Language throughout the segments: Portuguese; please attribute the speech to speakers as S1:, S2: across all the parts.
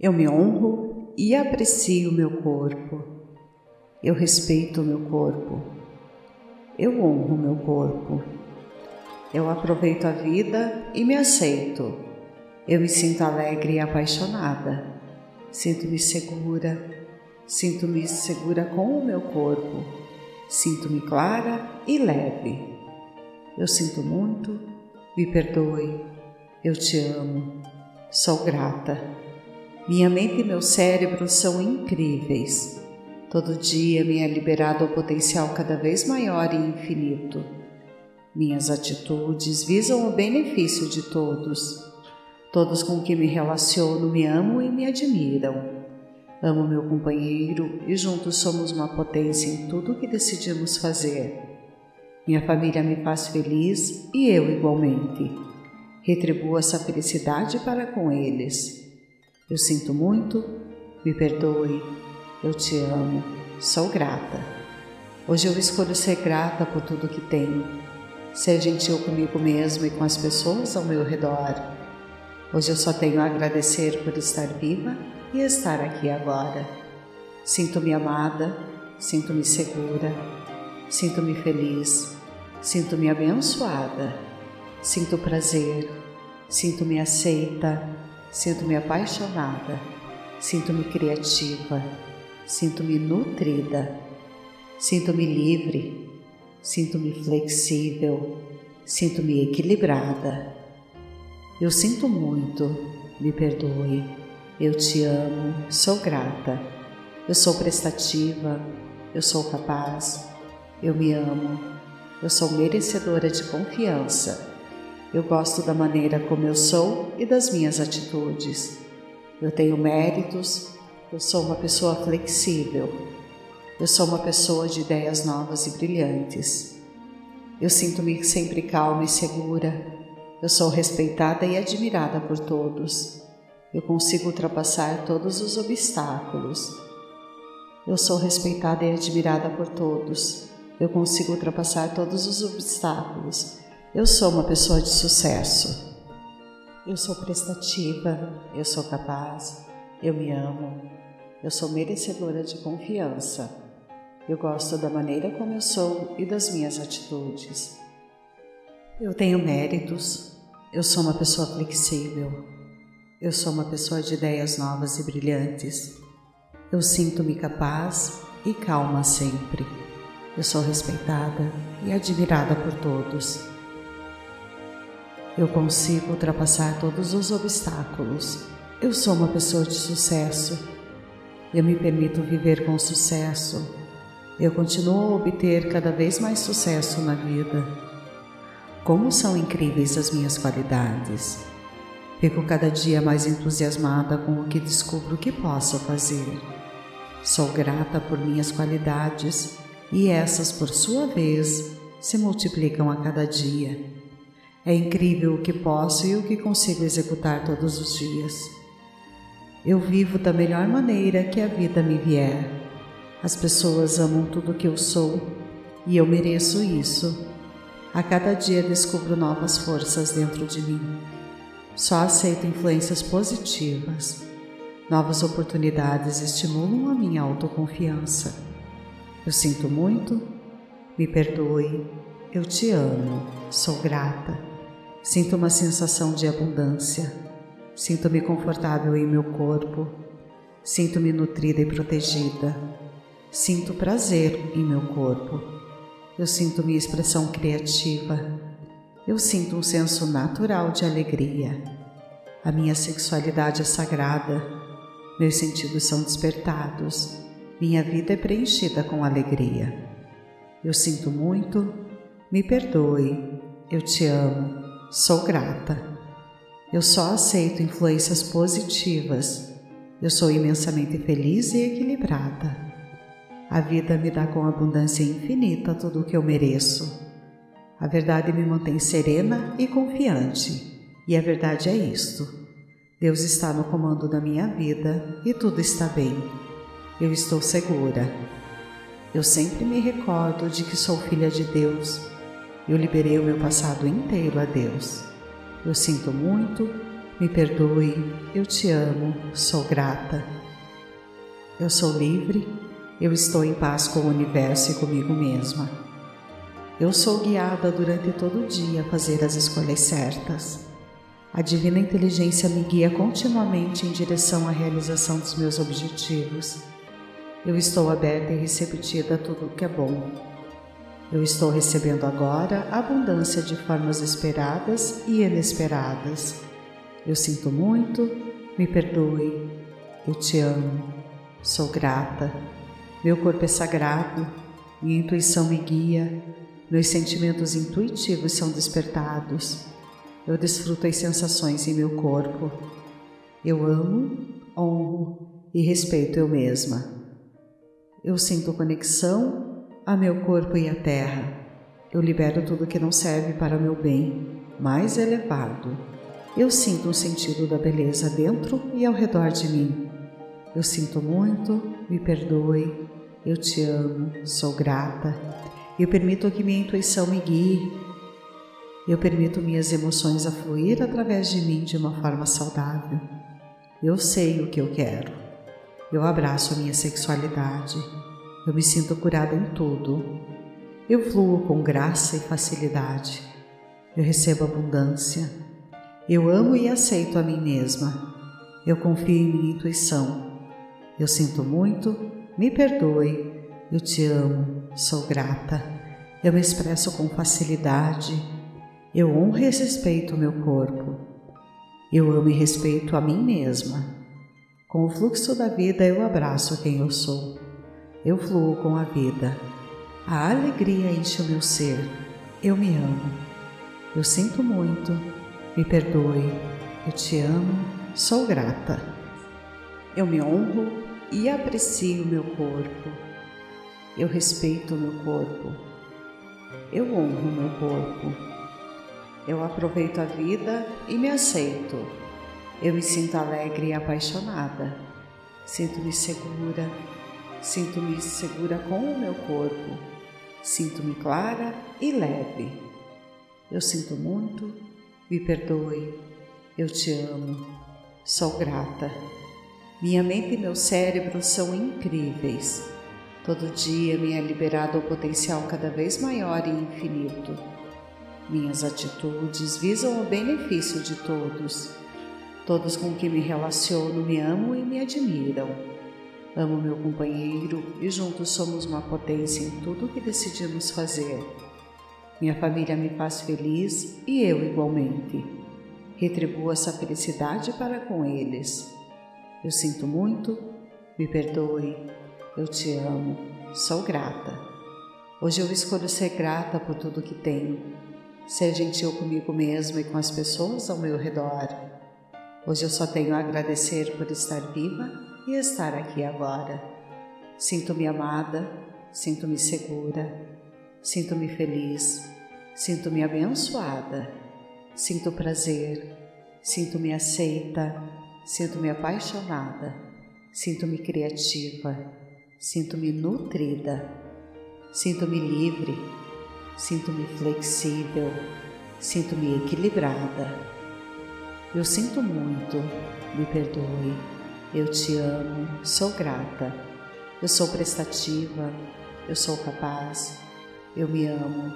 S1: Eu me honro e aprecio meu corpo. Eu respeito meu corpo. Eu honro meu corpo. Eu aproveito a vida e me aceito. Eu me sinto alegre e apaixonada. Sinto-me segura. Sinto-me segura com o meu corpo. Sinto-me clara e leve. Eu sinto muito. Me perdoe. Eu te amo. Sou grata. Minha mente e meu cérebro são incríveis. Todo dia me é liberado o potencial cada vez maior e infinito. Minhas atitudes visam o benefício de todos. Todos com quem me relaciono me amam e me admiram. Amo meu companheiro e juntos somos uma potência em tudo o que decidimos fazer. Minha família me faz feliz e eu igualmente. Retribuo essa felicidade para com eles. Eu sinto muito, me perdoe, eu te amo, sou grata. Hoje eu escolho ser grata por tudo que tenho. Ser gentil comigo mesmo e com as pessoas ao meu redor. Hoje eu só tenho a agradecer por estar viva e estar aqui agora. Sinto-me amada, sinto-me segura, sinto-me feliz, sinto-me abençoada, sinto prazer, sinto-me aceita, sinto-me apaixonada, sinto-me criativa, sinto-me nutrida, sinto-me livre, Sinto-me flexível, sinto-me equilibrada. Eu sinto muito, me perdoe. Eu te amo, sou grata. Eu sou prestativa, eu sou capaz. Eu me amo, eu sou merecedora de confiança. Eu gosto da maneira como eu sou e das minhas atitudes. Eu tenho méritos, eu sou uma pessoa flexível, eu sou uma pessoa de ideias novas e brilhantes. Eu sinto-me sempre calma e segura. Eu sou respeitada e admirada por todos. Eu consigo ultrapassar todos os obstáculos. Eu sou respeitada e admirada por todos. Eu consigo ultrapassar todos os obstáculos. Eu sou uma pessoa de sucesso. Eu sou prestativa, eu sou capaz, eu me amo, eu sou merecedora de confiança. Eu gosto da maneira como eu sou e das minhas atitudes. Eu tenho méritos. Eu sou uma pessoa flexível. Eu sou uma pessoa de ideias novas e brilhantes. Eu sinto-me capaz e calma sempre. Eu sou respeitada e admirada por todos. Eu consigo ultrapassar todos os obstáculos. Eu sou uma pessoa de sucesso. Eu me permito viver com sucesso eu continuo a obter cada vez mais sucesso na vida. Como são incríveis as minhas qualidades! Fico cada dia mais entusiasmada com o que descubro que posso fazer. Sou grata por minhas qualidades e essas, por sua vez, se multiplicam a cada dia. É incrível o que posso e o que consigo executar todos os dias. Eu vivo da melhor maneira que a vida me vier as pessoas amam tudo que eu sou e eu mereço isso. A cada dia descubro novas forças dentro de mim. Só aceito influências positivas. Novas oportunidades estimulam a minha autoconfiança. Eu sinto muito, me perdoe, eu te amo, sou grata. Sinto uma sensação de abundância. Sinto-me confortável em meu corpo. Sinto-me nutrida e protegida. Sinto prazer em meu corpo. Eu sinto minha expressão criativa. Eu sinto um senso natural de alegria. A minha sexualidade é sagrada. Meus sentidos são despertados. Minha vida é preenchida com alegria. Eu sinto muito. Me perdoe. Eu te amo. Sou grata. Eu só aceito influências positivas. Eu sou imensamente feliz e equilibrada. A vida me dá com abundância infinita tudo o que eu mereço. A verdade me mantém serena e confiante. E a verdade é isto: Deus está no comando da minha vida e tudo está bem. Eu estou segura. Eu sempre me recordo de que sou filha de Deus. Eu liberei o meu passado inteiro a Deus. Eu sinto muito, me perdoe, eu te amo, sou grata. Eu sou livre, eu estou em paz com o universo e comigo mesma. Eu sou guiada durante todo o dia a fazer as escolhas certas. A divina inteligência me guia continuamente em direção à realização dos meus objetivos. Eu estou aberta e receptiva a tudo que é bom. Eu estou recebendo agora abundância de formas esperadas e inesperadas. Eu sinto muito, me perdoe, eu te amo, sou grata. Meu corpo é sagrado, minha intuição me guia, meus sentimentos intuitivos são despertados. Eu desfruto as sensações em meu corpo. Eu amo, honro e respeito eu mesma. Eu sinto conexão a meu corpo e à terra. Eu libero tudo que não serve para meu bem mais elevado. Eu sinto um sentido da beleza dentro e ao redor de mim. Eu sinto muito, me perdoe, eu te amo, sou grata. Eu permito que minha intuição me guie. Eu permito minhas emoções a fluir através de mim de uma forma saudável. Eu sei o que eu quero. Eu abraço a minha sexualidade. Eu me sinto curada em tudo. Eu fluo com graça e facilidade. Eu recebo abundância. Eu amo e aceito a mim mesma. Eu confio em minha intuição. Eu sinto muito, me perdoe. Eu te amo, sou grata. Eu me expresso com facilidade. Eu honro e respeito o meu corpo. Eu amo e respeito a mim mesma. Com o fluxo da vida, eu abraço quem eu sou. Eu fluo com a vida. A alegria enche o meu ser. Eu me amo. Eu sinto muito, me perdoe, eu te amo, sou grata. Eu me honro e aprecio meu corpo. Eu respeito meu corpo. Eu honro meu corpo. Eu aproveito a vida e me aceito. Eu me sinto alegre e apaixonada. Sinto-me segura. Sinto-me segura com o meu corpo. Sinto-me clara e leve. Eu sinto muito me perdoe, eu te amo, sou grata. Minha mente e meu cérebro são incríveis. Todo dia me é liberado o potencial cada vez maior e infinito. Minhas atitudes visam o benefício de todos. Todos com quem me relaciono me amam e me admiram. Amo meu companheiro e juntos somos uma potência em tudo o que decidimos fazer. Minha família me faz feliz e eu igualmente. Retribuo essa felicidade para com eles. Eu sinto muito, me perdoe, eu te amo, sou grata. Hoje eu escolho ser grata por tudo que tenho, ser gentil comigo mesma e com as pessoas ao meu redor. Hoje eu só tenho a agradecer por estar viva e estar aqui agora. Sinto-me amada, sinto-me segura, Sinto-me feliz, sinto-me abençoada, sinto prazer, sinto-me aceita, sinto-me apaixonada, sinto-me criativa, sinto-me nutrida, sinto-me livre, sinto-me flexível, sinto-me equilibrada. Eu sinto muito, me perdoe, eu te amo, sou grata, eu sou prestativa, eu sou capaz eu me amo.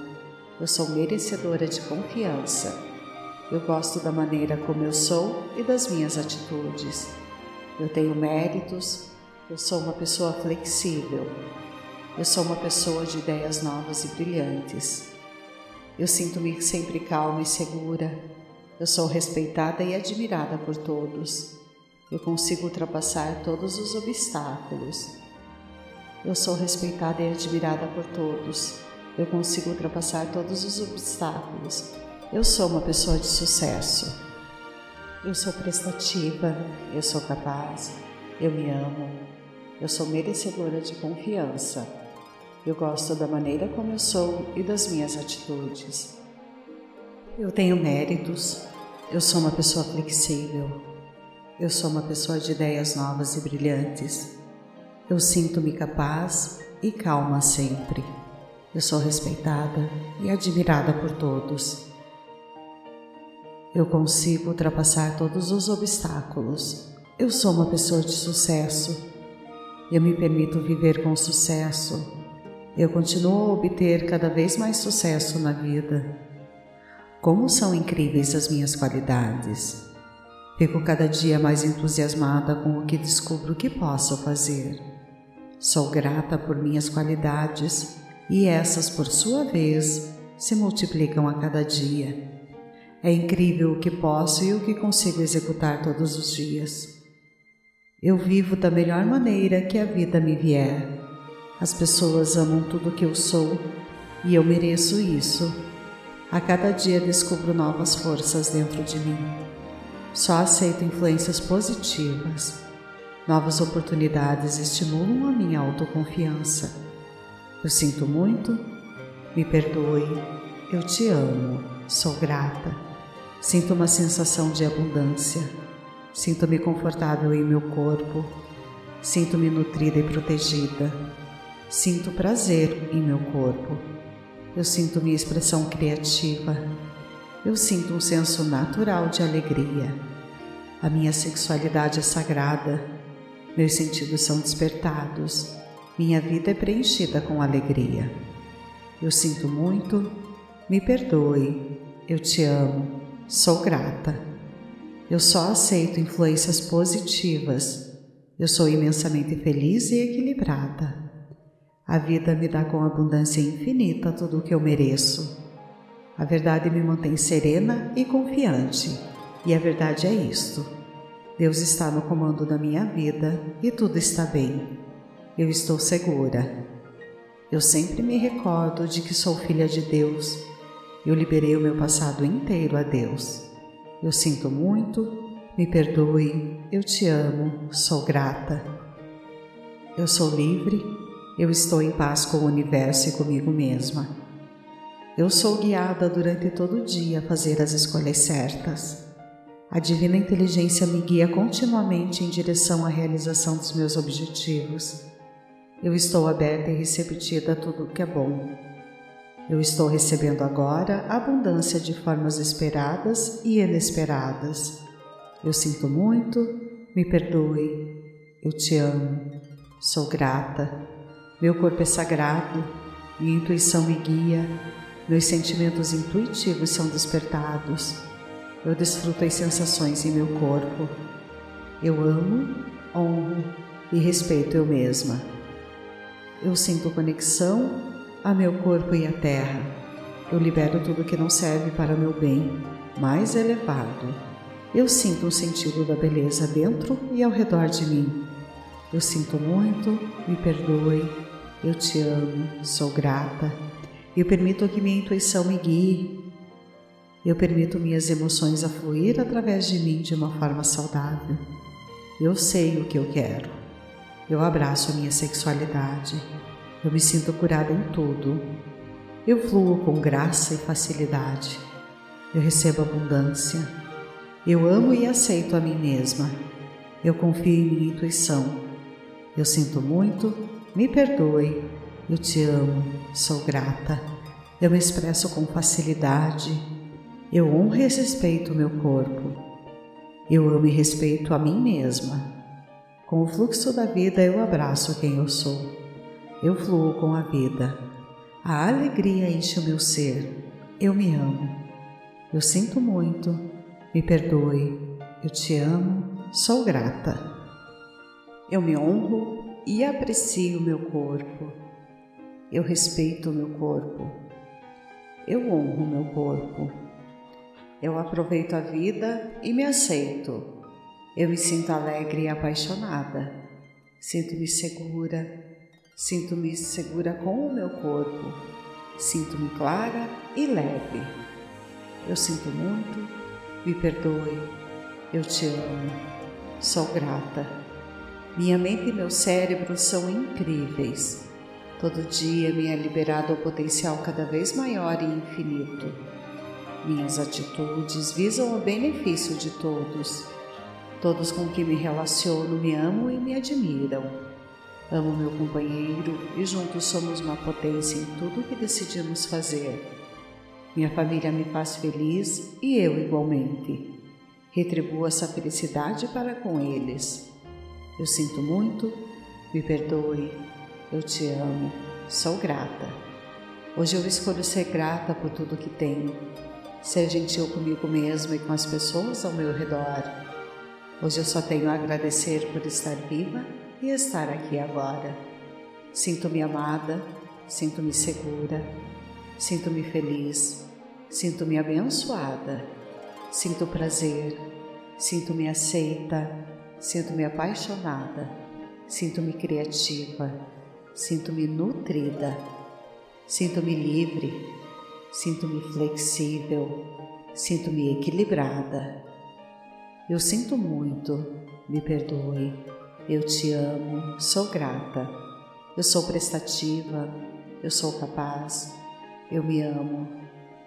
S1: Eu sou merecedora de confiança. Eu gosto da maneira como eu sou e das minhas atitudes. Eu tenho méritos. Eu sou uma pessoa flexível. Eu sou uma pessoa de ideias novas e brilhantes. Eu sinto-me sempre calma e segura. Eu sou respeitada e admirada por todos. Eu consigo ultrapassar todos os obstáculos. Eu sou respeitada e admirada por todos. Eu consigo ultrapassar todos os obstáculos. Eu sou uma pessoa de sucesso. Eu sou prestativa, eu sou capaz, eu me amo, eu sou merecedora de confiança. Eu gosto da maneira como eu sou e das minhas atitudes. Eu tenho méritos, eu sou uma pessoa flexível, eu sou uma pessoa de ideias novas e brilhantes. Eu sinto-me capaz e calma sempre. Eu sou respeitada e admirada por todos. Eu consigo ultrapassar todos os obstáculos. Eu sou uma pessoa de sucesso. Eu me permito viver com sucesso. Eu continuo a obter cada vez mais sucesso na vida. Como são incríveis as minhas qualidades! Fico cada dia mais entusiasmada com o que descubro que posso fazer. Sou grata por minhas qualidades e essas, por sua vez, se multiplicam a cada dia. É incrível o que posso e o que consigo executar todos os dias. Eu vivo da melhor maneira que a vida me vier. As pessoas amam tudo que eu sou e eu mereço isso. A cada dia descubro novas forças dentro de mim. Só aceito influências positivas. Novas oportunidades estimulam a minha autoconfiança. Eu sinto muito, me perdoe, eu te amo, sou grata. Sinto uma sensação de abundância. Sinto-me confortável em meu corpo. Sinto-me nutrida e protegida. Sinto prazer em meu corpo. Eu sinto minha expressão criativa eu sinto um senso natural de alegria. A minha sexualidade é sagrada, meus sentidos são despertados, minha vida é preenchida com alegria. Eu sinto muito, me perdoe, eu te amo, sou grata. Eu só aceito influências positivas. Eu sou imensamente feliz e equilibrada. A vida me dá com abundância infinita tudo o que eu mereço. A verdade me mantém serena e confiante. E a verdade é isto: Deus está no comando da minha vida e tudo está bem. Eu estou segura. Eu sempre me recordo de que sou filha de Deus. Eu liberei o meu passado inteiro a Deus. Eu sinto muito, me perdoe, eu te amo, sou grata. Eu sou livre, eu estou em paz com o universo e comigo mesma. Eu sou guiada durante todo o dia a fazer as escolhas certas. A divina inteligência me guia continuamente em direção à realização dos meus objetivos. Eu estou aberta e receptiva a tudo o que é bom. Eu estou recebendo agora abundância de formas esperadas e inesperadas. Eu sinto muito, me perdoe, eu te amo, sou grata. Meu corpo é sagrado, minha intuição me guia, meus sentimentos intuitivos são despertados. Eu desfruto as sensações em meu corpo. Eu amo, honro e respeito eu mesma. Eu sinto conexão a meu corpo e à terra. Eu libero tudo que não serve para meu bem mais elevado. Eu sinto um sentido da beleza dentro e ao redor de mim. Eu sinto muito, me perdoe, eu te amo, sou grata eu permito que minha intuição me guie. Eu permito minhas emoções a fluir através de mim de uma forma saudável. Eu sei o que eu quero. Eu abraço a minha sexualidade. Eu me sinto curada em tudo. Eu fluo com graça e facilidade. Eu recebo abundância. Eu amo e aceito a mim mesma. Eu confio em minha intuição. Eu sinto muito, me perdoe eu te amo, sou grata. Eu me expresso com facilidade. Eu honro e respeito o meu corpo. Eu amo e respeito a mim mesma. Com o fluxo da vida, eu abraço quem eu sou. Eu fluo com a vida. A alegria enche o meu ser. Eu me amo. Eu sinto muito. Me perdoe. Eu te amo. Sou grata. Eu me honro e aprecio meu corpo. Eu respeito o meu corpo. Eu honro o meu corpo. Eu aproveito a vida e me aceito. Eu me sinto alegre e apaixonada. Sinto-me segura. Sinto-me segura com o meu corpo. Sinto-me clara e leve. Eu sinto muito. Me perdoe. Eu te amo. Sou grata. Minha mente e meu cérebro são incríveis. Todo dia me é liberado o potencial cada vez maior e infinito. Minhas atitudes visam o benefício de todos. Todos com quem me relaciono me amam e me admiram. Amo meu companheiro e juntos somos uma potência em tudo o que decidimos fazer. Minha família me faz feliz e eu igualmente. Retribuo essa felicidade para com eles. Eu sinto muito, me perdoe, eu te amo, sou grata. Hoje eu escolho ser grata por tudo que tenho, ser gentil comigo mesma e com as pessoas ao meu redor. Hoje eu só tenho a agradecer por estar viva e estar aqui agora. Sinto-me amada, sinto-me segura, sinto-me feliz, sinto-me abençoada, sinto prazer, sinto-me aceita, sinto-me apaixonada, sinto-me criativa, sinto-me nutrida, sinto-me livre, sinto-me flexível, sinto-me equilibrada. Eu sinto muito, me perdoe, eu te amo, sou grata. Eu sou prestativa, eu sou capaz, eu me amo,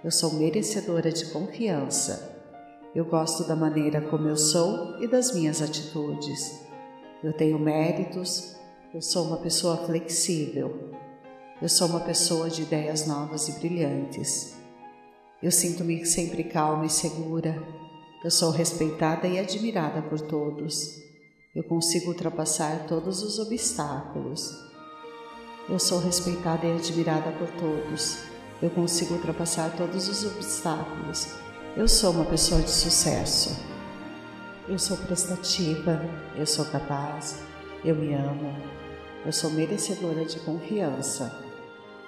S1: eu sou merecedora de confiança. Eu gosto da maneira como eu sou e das minhas atitudes. Eu tenho méritos, eu sou uma pessoa flexível. Eu sou uma pessoa de ideias novas e brilhantes. Eu sinto-me sempre calma e segura. Eu sou respeitada e admirada por todos. Eu consigo ultrapassar todos os obstáculos. Eu sou respeitada e admirada por todos. Eu consigo ultrapassar todos os obstáculos. Eu sou uma pessoa de sucesso. Eu sou prestativa, eu sou capaz, eu me amo, eu sou merecedora de confiança.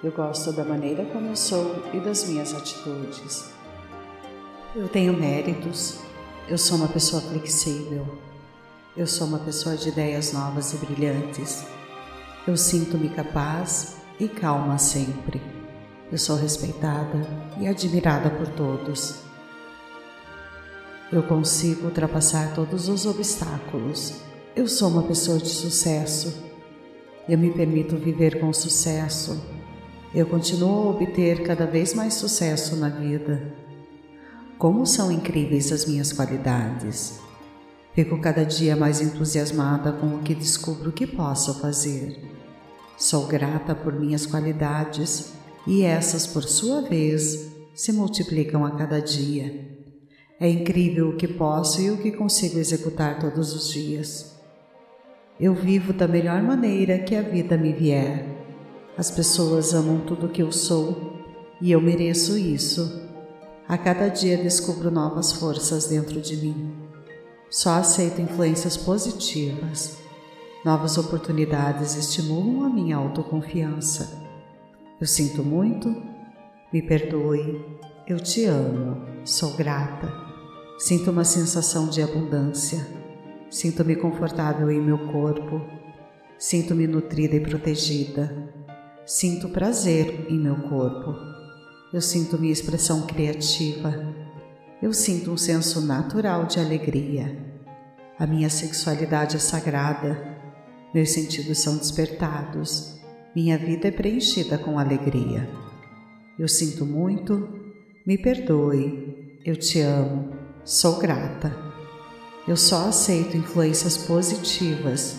S1: Eu gosto da maneira como eu sou e das minhas atitudes. Eu tenho méritos, eu sou uma pessoa flexível, eu sou uma pessoa de ideias novas e brilhantes. Eu sinto-me capaz e calma sempre. Eu sou respeitada e admirada por todos. Eu consigo ultrapassar todos os obstáculos. Eu sou uma pessoa de sucesso. Eu me permito viver com sucesso. Eu continuo a obter cada vez mais sucesso na vida. Como são incríveis as minhas qualidades! Fico cada dia mais entusiasmada com o que descubro que posso fazer. Sou grata por minhas qualidades e essas, por sua vez, se multiplicam a cada dia. É incrível o que posso e o que consigo executar todos os dias. Eu vivo da melhor maneira que a vida me vier. As pessoas amam tudo o que eu sou e eu mereço isso. A cada dia descubro novas forças dentro de mim. Só aceito influências positivas. Novas oportunidades estimulam a minha autoconfiança. Eu sinto muito, me perdoe, eu te amo, sou grata. Sinto uma sensação de abundância. Sinto-me confortável em meu corpo. Sinto-me nutrida e protegida. Sinto prazer em meu corpo. Eu sinto minha expressão criativa eu sinto um senso natural de alegria. A minha sexualidade é sagrada, meus sentidos são despertados, minha vida é preenchida com alegria. Eu sinto muito, me perdoe, eu te amo, sou grata. Eu só aceito influências positivas.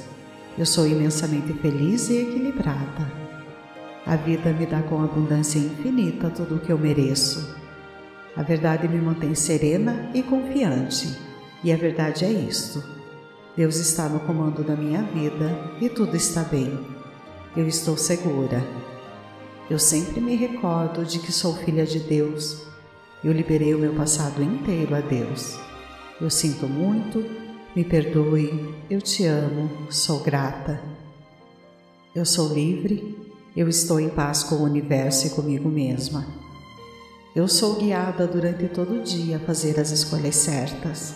S1: Eu sou imensamente feliz e equilibrada. A vida me dá com abundância infinita tudo o que eu mereço. A verdade me mantém serena e confiante. E a verdade é isto: Deus está no comando da minha vida e tudo está bem. Eu estou segura. Eu sempre me recordo de que sou filha de Deus. Eu liberei o meu passado inteiro a Deus. Eu sinto muito, me perdoe, eu te amo, sou grata. Eu sou livre, eu estou em paz com o universo e comigo mesma. Eu sou guiada durante todo o dia a fazer as escolhas certas.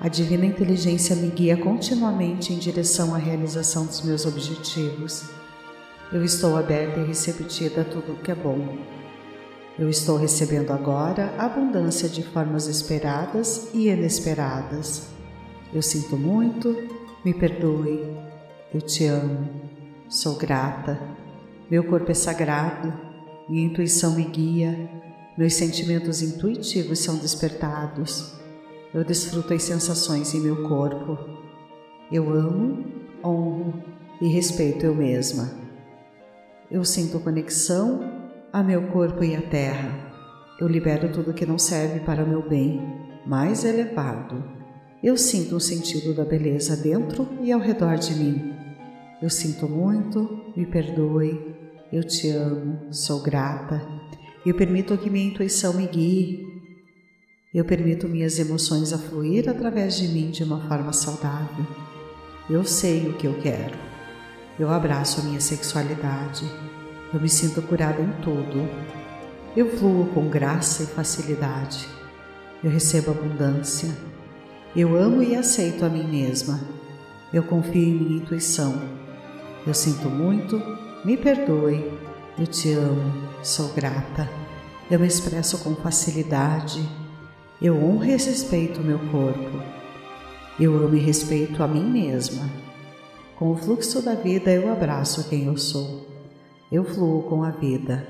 S1: A divina inteligência me guia continuamente em direção à realização dos meus objetivos. Eu estou aberta e receptiva a tudo que é bom. Eu estou recebendo agora abundância de formas esperadas e inesperadas. Eu sinto muito, me perdoe, eu te amo, sou grata. Meu corpo é sagrado, minha intuição me guia, meus sentimentos intuitivos são despertados. Eu desfruto as sensações em meu corpo. Eu amo, honro e respeito eu mesma. Eu sinto conexão a meu corpo e à terra. Eu libero tudo que não serve para meu bem mais elevado. Eu sinto o sentido da beleza dentro e ao redor de mim. Eu sinto muito, me perdoe, eu te amo, sou grata. Eu permito que minha intuição me guie. Eu permito minhas emoções a fluir através de mim de uma forma saudável. Eu sei o que eu quero. Eu abraço a minha sexualidade. Eu me sinto curada em tudo. Eu fluo com graça e facilidade. Eu recebo abundância. Eu amo e aceito a mim mesma. Eu confio em minha intuição. Eu sinto muito, me perdoe. Eu te amo, sou grata. Eu me expresso com facilidade. Eu honro e respeito o meu corpo. Eu amo e respeito a mim mesma. Com o fluxo da vida, eu abraço quem eu sou. Eu fluo com a vida.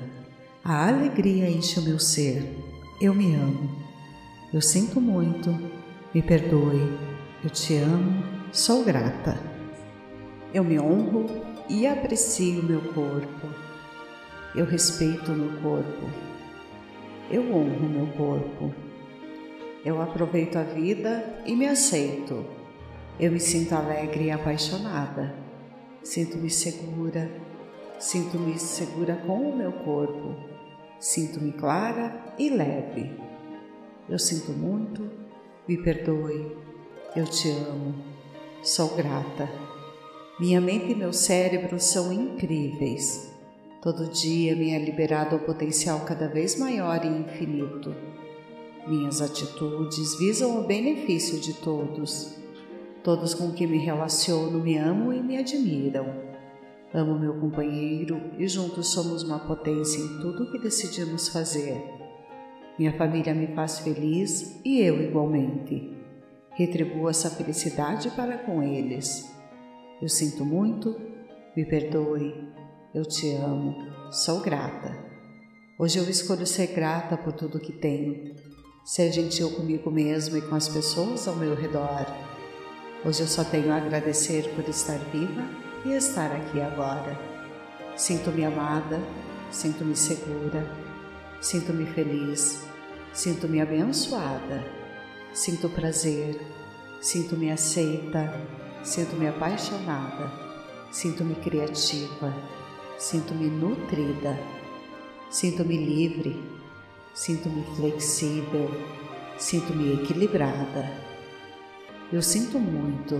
S1: A alegria enche o meu ser. Eu me amo. Eu sinto muito. Me perdoe. Eu te amo. Sou grata. Eu me honro e aprecio meu corpo. Eu respeito meu corpo. Eu honro meu corpo. Eu aproveito a vida e me aceito. Eu me sinto alegre e apaixonada. Sinto-me segura. Sinto-me segura com o meu corpo. Sinto-me clara e leve. Eu sinto muito, me perdoe, eu te amo, sou grata. Minha mente e meu cérebro são incríveis. Todo dia me é liberado o potencial cada vez maior e infinito. Minhas atitudes visam o benefício de todos. Todos com quem me relaciono me amam e me admiram. Amo meu companheiro e juntos somos uma potência em tudo o que decidimos fazer. Minha família me faz feliz e eu igualmente. Retribuo essa felicidade para com eles. Eu sinto muito, me perdoe, eu te amo, sou grata. Hoje eu escolho ser grata por tudo que tenho, ser gentil comigo mesmo e com as pessoas ao meu redor. Hoje eu só tenho a agradecer por estar viva e estar aqui agora. Sinto-me amada, sinto-me segura, sinto-me feliz, sinto-me abençoada, sinto prazer, sinto-me aceita, sinto-me apaixonada, sinto-me criativa, sinto-me nutrida, sinto-me livre, sinto-me flexível, sinto-me equilibrada. Eu sinto muito,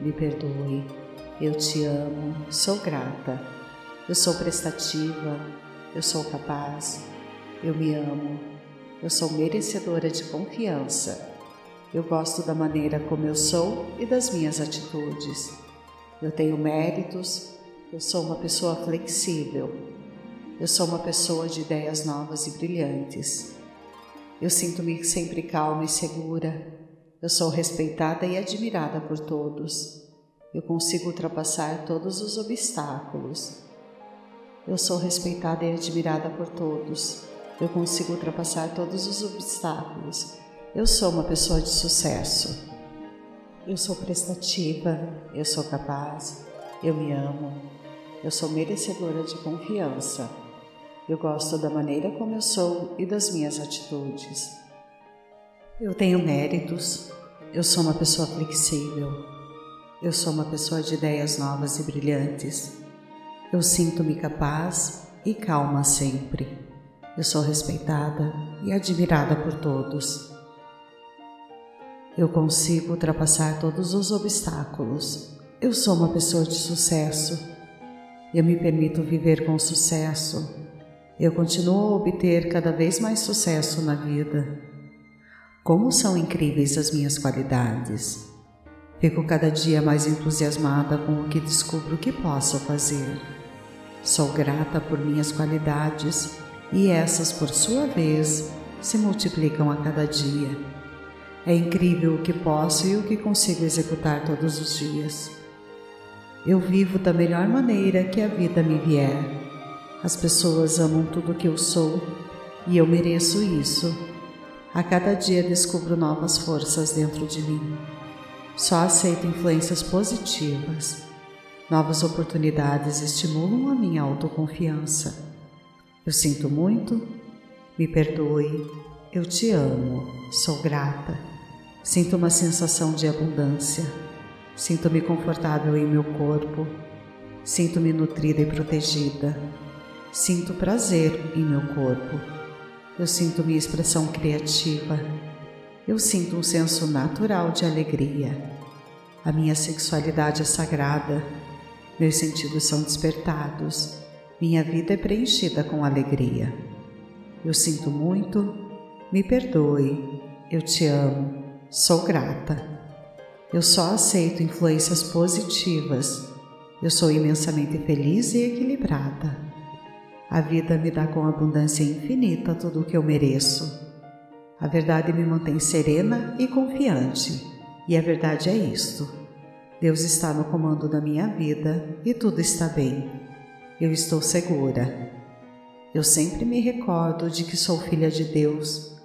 S1: me perdoe eu te amo, sou grata, eu sou prestativa, eu sou capaz, eu me amo, eu sou merecedora de confiança. Eu gosto da maneira como eu sou e das minhas atitudes. Eu tenho méritos, eu sou uma pessoa flexível. Eu sou uma pessoa de ideias novas e brilhantes. Eu sinto-me sempre calma e segura. Eu sou respeitada e admirada por todos. Eu consigo ultrapassar todos os obstáculos. Eu sou respeitada e admirada por todos. Eu consigo ultrapassar todos os obstáculos. Eu sou uma pessoa de sucesso. Eu sou prestativa, eu sou capaz, eu me amo, eu sou merecedora de confiança. Eu gosto da maneira como eu sou e das minhas atitudes. Eu tenho méritos, eu sou uma pessoa flexível, eu sou uma pessoa de ideias novas e brilhantes. Eu sinto-me capaz e calma sempre. Eu sou respeitada e admirada por todos. Eu consigo ultrapassar todos os obstáculos. Eu sou uma pessoa de sucesso. Eu me permito viver com sucesso. Eu continuo a obter cada vez mais sucesso na vida. Como são incríveis as minhas qualidades! Fico cada dia mais entusiasmada com o que descubro que posso fazer. Sou grata por minhas qualidades e essas, por sua vez, se multiplicam a cada dia. É incrível o que posso e o que consigo executar todos os dias. Eu vivo da melhor maneira que a vida me vier. As pessoas amam tudo o que eu sou e eu mereço isso. A cada dia descubro novas forças dentro de mim. Só aceito influências positivas. Novas oportunidades estimulam a minha autoconfiança. Eu sinto muito, me perdoe, eu te amo, sou grata. Sinto uma sensação de abundância. Sinto-me confortável em meu corpo. Sinto-me nutrida e protegida. Sinto prazer em meu corpo. Eu sinto minha expressão criativa. Eu sinto um senso natural de alegria. A minha sexualidade é sagrada. Meus sentidos são despertados. Minha vida é preenchida com alegria. Eu sinto muito, me perdoe, eu te amo, sou grata. Eu só aceito influências positivas. Eu sou imensamente feliz e equilibrada. A vida me dá com abundância infinita tudo o que eu mereço. A verdade me mantém serena e confiante, e a verdade é isto. Deus está no comando da minha vida e tudo está bem. Eu estou segura. Eu sempre me recordo de que sou filha de Deus.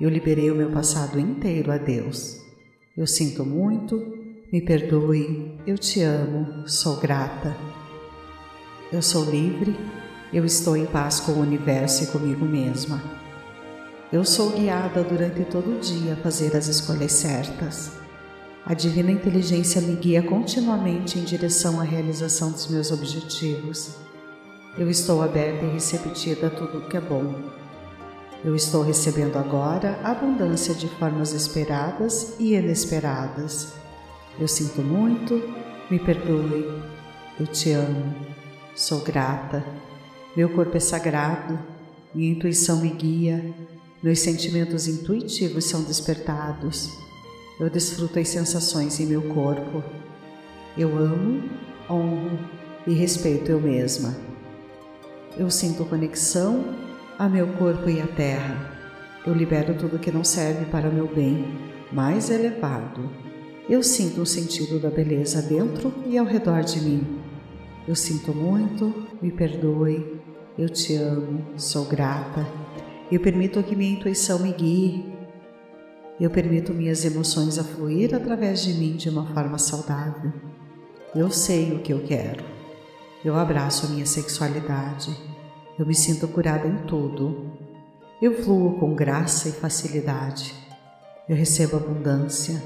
S1: Eu liberei o meu passado inteiro a Deus. Eu sinto muito, me perdoe, eu te amo, sou grata. Eu sou livre eu estou em paz com o universo e comigo mesma. Eu sou guiada durante todo o dia a fazer as escolhas certas. A divina inteligência me guia continuamente em direção à realização dos meus objetivos. Eu estou aberta e receptiva a tudo o que é bom. Eu estou recebendo agora abundância de formas esperadas e inesperadas. Eu sinto muito, me perdoe, eu te amo, sou grata meu corpo é sagrado, minha intuição me guia, meus sentimentos intuitivos são despertados. Eu desfruto as sensações em meu corpo. Eu amo, honro e respeito eu mesma. Eu sinto conexão a meu corpo e à terra. Eu libero tudo que não serve para meu bem mais elevado. Eu sinto o sentido da beleza dentro e ao redor de mim. Eu sinto muito, me perdoe, eu te amo, sou grata. Eu permito que minha intuição me guie. Eu permito minhas emoções a fluir através de mim de uma forma saudável. Eu sei o que eu quero. Eu abraço a minha sexualidade. Eu me sinto curada em tudo. Eu fluo com graça e facilidade. Eu recebo abundância.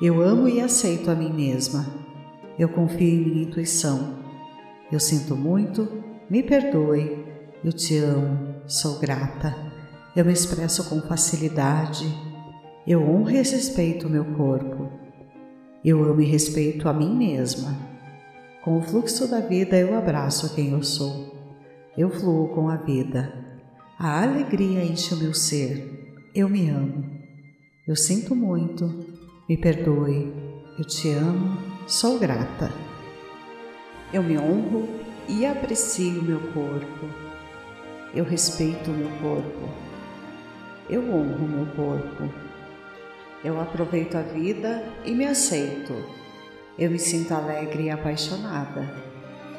S1: Eu amo e aceito a mim mesma. Eu confio em minha intuição. Eu sinto muito me perdoe, eu te amo, sou grata, eu me expresso com facilidade, eu honro e respeito o meu corpo, eu amo e respeito a mim mesma. Com o fluxo da vida eu abraço quem eu sou, eu fluo com a vida, a alegria enche o meu ser, eu me amo, eu sinto muito, me perdoe, eu te amo, sou grata. Eu me honro e aprecio meu corpo. Eu respeito meu corpo. Eu honro meu corpo. Eu aproveito a vida e me aceito. Eu me sinto alegre e apaixonada.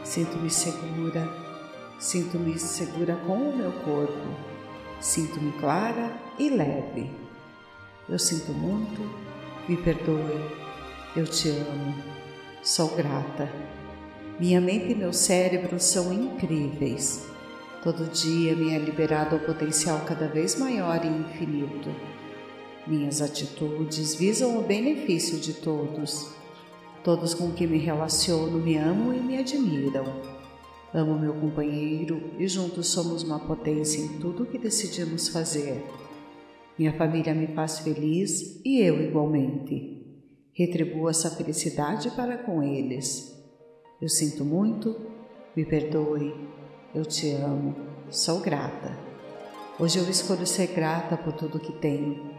S1: Sinto-me segura. Sinto-me segura com o meu corpo. Sinto-me clara e leve. Eu sinto muito. Me perdoe. Eu te amo. Sou grata. Minha mente e meu cérebro são incríveis. Todo dia me é liberado o potencial cada vez maior e infinito. Minhas atitudes visam o benefício de todos. Todos com quem me relaciono me amam e me admiram. Amo meu companheiro e juntos somos uma potência em tudo o que decidimos fazer. Minha família me faz feliz e eu igualmente. Retribuo essa felicidade para com eles. Eu sinto muito, me perdoe, eu te amo, sou grata. Hoje eu escolho ser grata por tudo que tenho,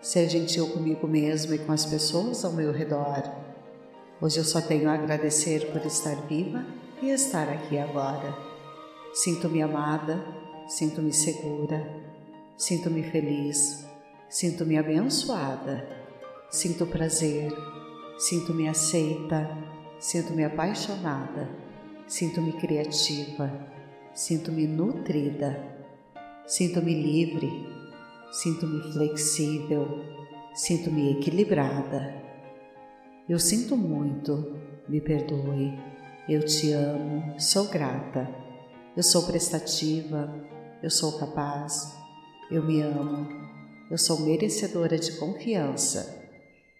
S1: ser gentil comigo mesmo e com as pessoas ao meu redor. Hoje eu só tenho a agradecer por estar viva e estar aqui agora. Sinto-me amada, sinto-me segura, sinto-me feliz, sinto-me abençoada, sinto prazer, sinto-me aceita. Sinto-me apaixonada, sinto-me criativa, sinto-me nutrida, sinto-me livre, sinto-me flexível, sinto-me equilibrada. Eu sinto muito, me perdoe, eu te amo, sou grata, eu sou prestativa, eu sou capaz, Eu me amo. Eu sou merecedora de confiança.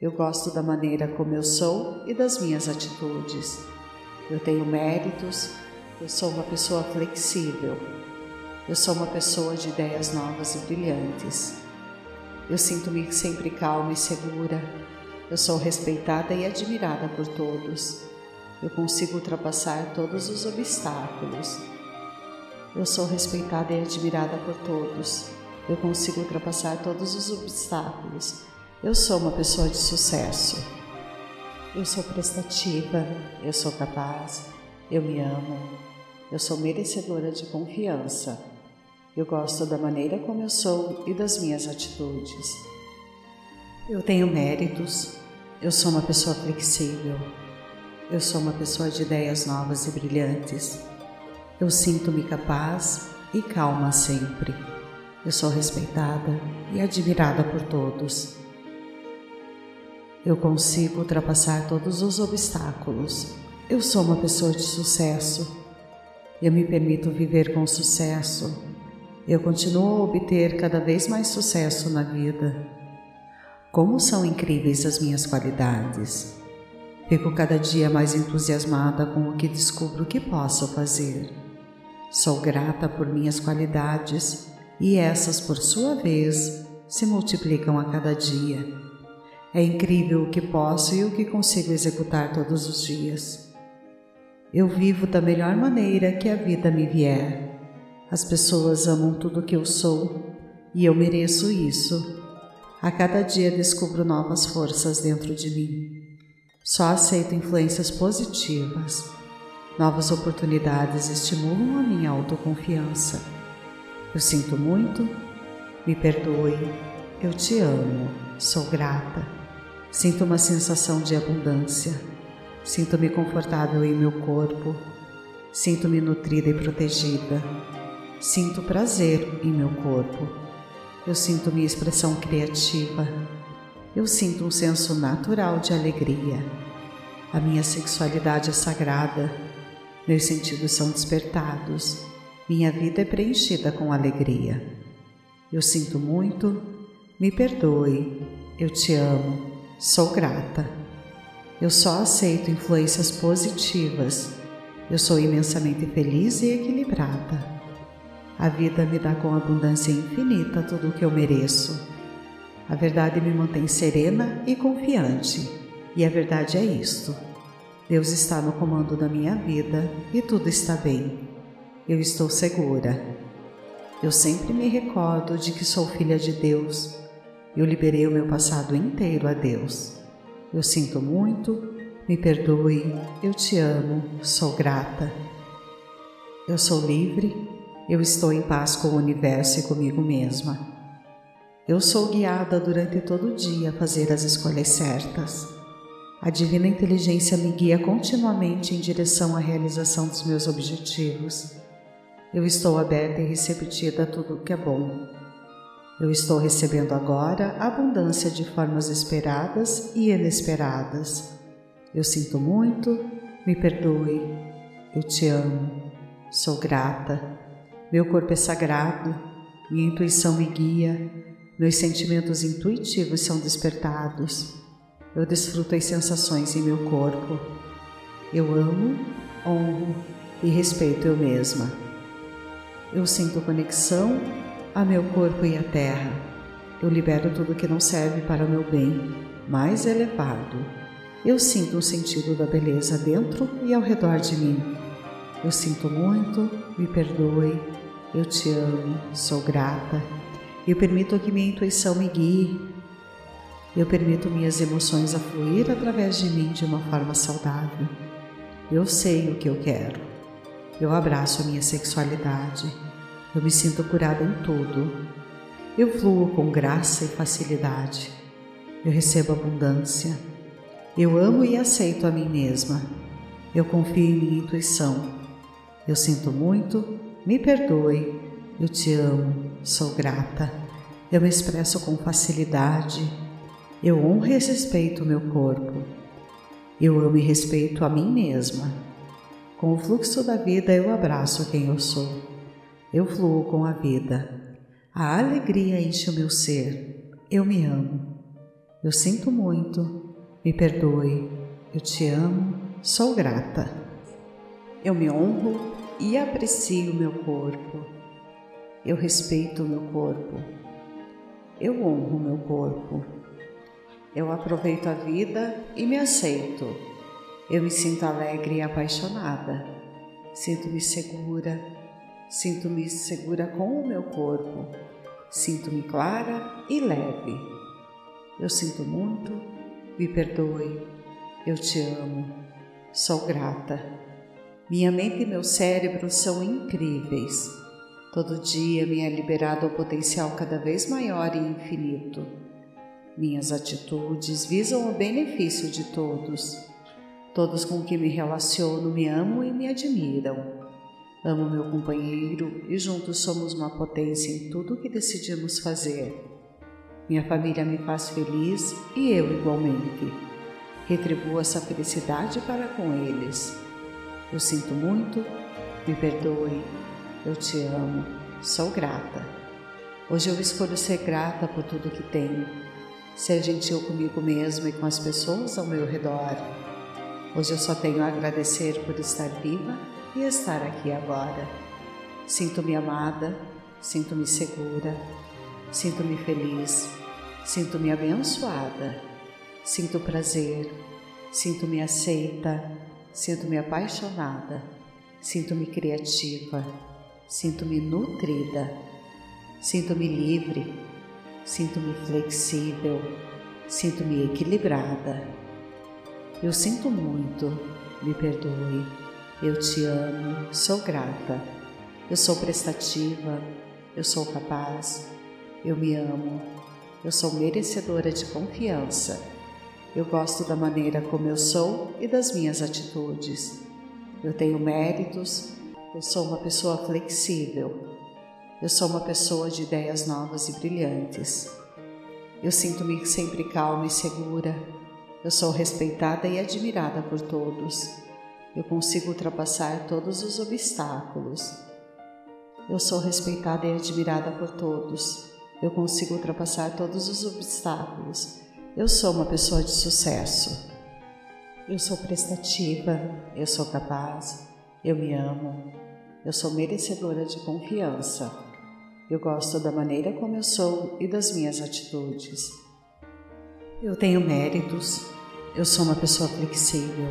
S1: Eu gosto da maneira como eu sou e das minhas atitudes. Eu tenho méritos. Eu sou uma pessoa flexível. Eu sou uma pessoa de ideias novas e brilhantes. Eu sinto-me sempre calma e segura. Eu sou respeitada e admirada por todos. Eu consigo ultrapassar todos os obstáculos. Eu sou respeitada e admirada por todos. Eu consigo ultrapassar todos os obstáculos. Eu sou uma pessoa de sucesso. Eu sou prestativa. Eu sou capaz. Eu me amo. Eu sou merecedora de confiança. Eu gosto da maneira como eu sou e das minhas atitudes. Eu tenho méritos. Eu sou uma pessoa flexível. Eu sou uma pessoa de ideias novas e brilhantes. Eu sinto-me capaz e calma sempre. Eu sou respeitada e admirada por todos. Eu consigo ultrapassar todos os obstáculos. Eu sou uma pessoa de sucesso. Eu me permito viver com sucesso. Eu continuo a obter cada vez mais sucesso na vida. Como são incríveis as minhas qualidades! Fico cada dia mais entusiasmada com o que descubro que posso fazer. Sou grata por minhas qualidades e essas, por sua vez, se multiplicam a cada dia. É incrível o que posso e o que consigo executar todos os dias. Eu vivo da melhor maneira que a vida me vier. As pessoas amam tudo o que eu sou e eu mereço isso a cada dia descubro novas forças dentro de mim. Só aceito influências positivas. Novas oportunidades estimulam a minha autoconfiança. Eu sinto muito, me perdoe, eu te amo, sou grata. Sinto uma sensação de abundância. Sinto-me confortável em meu corpo. Sinto-me nutrida e protegida. Sinto prazer em meu corpo eu sinto minha expressão criativa. Eu sinto um senso natural de alegria. A minha sexualidade é sagrada. Meus sentidos são despertados. Minha vida é preenchida com alegria. Eu sinto muito. Me perdoe. Eu te amo. Sou grata. Eu só aceito influências positivas. Eu sou imensamente feliz e equilibrada. A vida me dá com abundância infinita tudo o que eu mereço. A verdade me mantém serena e confiante. E a verdade é isto: Deus está no comando da minha vida e tudo está bem. Eu estou segura. Eu sempre me recordo de que sou filha de Deus. Eu liberei o meu passado inteiro a Deus. Eu sinto muito, me perdoe, eu te amo, sou grata. Eu sou livre eu estou em paz com o universo e comigo mesma. Eu sou guiada durante todo o dia a fazer as escolhas certas. A divina inteligência me guia continuamente em direção à realização dos meus objetivos. Eu estou aberta e receptiva a tudo que é bom. Eu estou recebendo agora abundância de formas esperadas e inesperadas. Eu sinto muito, me perdoe, eu te amo, sou grata meu corpo é sagrado, minha intuição me guia, meus sentimentos intuitivos são despertados. Eu desfruto as sensações em meu corpo. Eu amo, honro e respeito eu mesma. Eu sinto conexão a meu corpo e à terra. Eu libero tudo que não serve para o meu bem mais elevado. Eu sinto o sentido da beleza dentro e ao redor de mim. Eu sinto muito, me perdoe, eu te amo, sou grata. Eu permito que minha intuição me guie. Eu permito minhas emoções a fluir através de mim de uma forma saudável. Eu sei o que eu quero. Eu abraço a minha sexualidade. Eu me sinto curada em tudo. Eu fluo com graça e facilidade. Eu recebo abundância. Eu amo e aceito a mim mesma. Eu confio em minha intuição. Eu sinto muito me perdoe, eu te amo, sou grata. Eu me expresso com facilidade. Eu honro e respeito o meu corpo. Eu amo e respeito a mim mesma. Com o fluxo da vida, eu abraço quem eu sou. Eu fluo com a vida. A alegria enche o meu ser. Eu me amo. Eu sinto muito. Me perdoe. Eu te amo. Sou grata. Eu me honro e aprecio o meu corpo. Eu respeito o meu corpo. Eu honro o meu corpo. Eu aproveito a vida e me aceito. Eu me sinto alegre e apaixonada. Sinto-me segura. Sinto-me segura com o meu corpo. Sinto-me clara e leve. Eu sinto muito. Me perdoe. Eu te amo. Sou grata. Minha mente e meu cérebro são incríveis. Todo dia me é liberado o potencial cada vez maior e infinito. Minhas atitudes visam o benefício de todos. Todos com quem me relaciono me amam e me admiram. Amo meu companheiro e juntos somos uma potência em tudo o que decidimos fazer. Minha família me faz feliz e eu igualmente. Retribuo essa felicidade para com eles. Eu sinto muito, me perdoe, eu te amo, sou grata. Hoje eu escolho ser grata por tudo que tenho ser gentil comigo mesmo e com as pessoas ao meu redor. Hoje eu só tenho a agradecer por estar viva e estar aqui agora. Sinto-me amada, sinto-me segura, sinto-me feliz, sinto-me abençoada, sinto prazer, sinto-me aceita, sinto-me apaixonada, sinto-me criativa, sinto-me nutrida, sinto-me livre Sinto-me flexível, sinto-me equilibrada. Eu sinto muito, me perdoe. Eu te amo, sou grata. Eu sou prestativa, eu sou capaz. Eu me amo, eu sou merecedora de confiança. Eu gosto da maneira como eu sou e das minhas atitudes. Eu tenho méritos, eu sou uma pessoa flexível, eu sou uma pessoa de ideias novas e brilhantes. Eu sinto-me sempre calma e segura. Eu sou respeitada e admirada por todos. Eu consigo ultrapassar todos os obstáculos. Eu sou respeitada e admirada por todos. Eu consigo ultrapassar todos os obstáculos. Eu sou uma pessoa de sucesso. Eu sou prestativa, eu sou capaz, eu me amo, eu sou merecedora de confiança. Eu gosto da maneira como eu sou e das minhas atitudes. Eu tenho méritos. Eu sou uma pessoa flexível.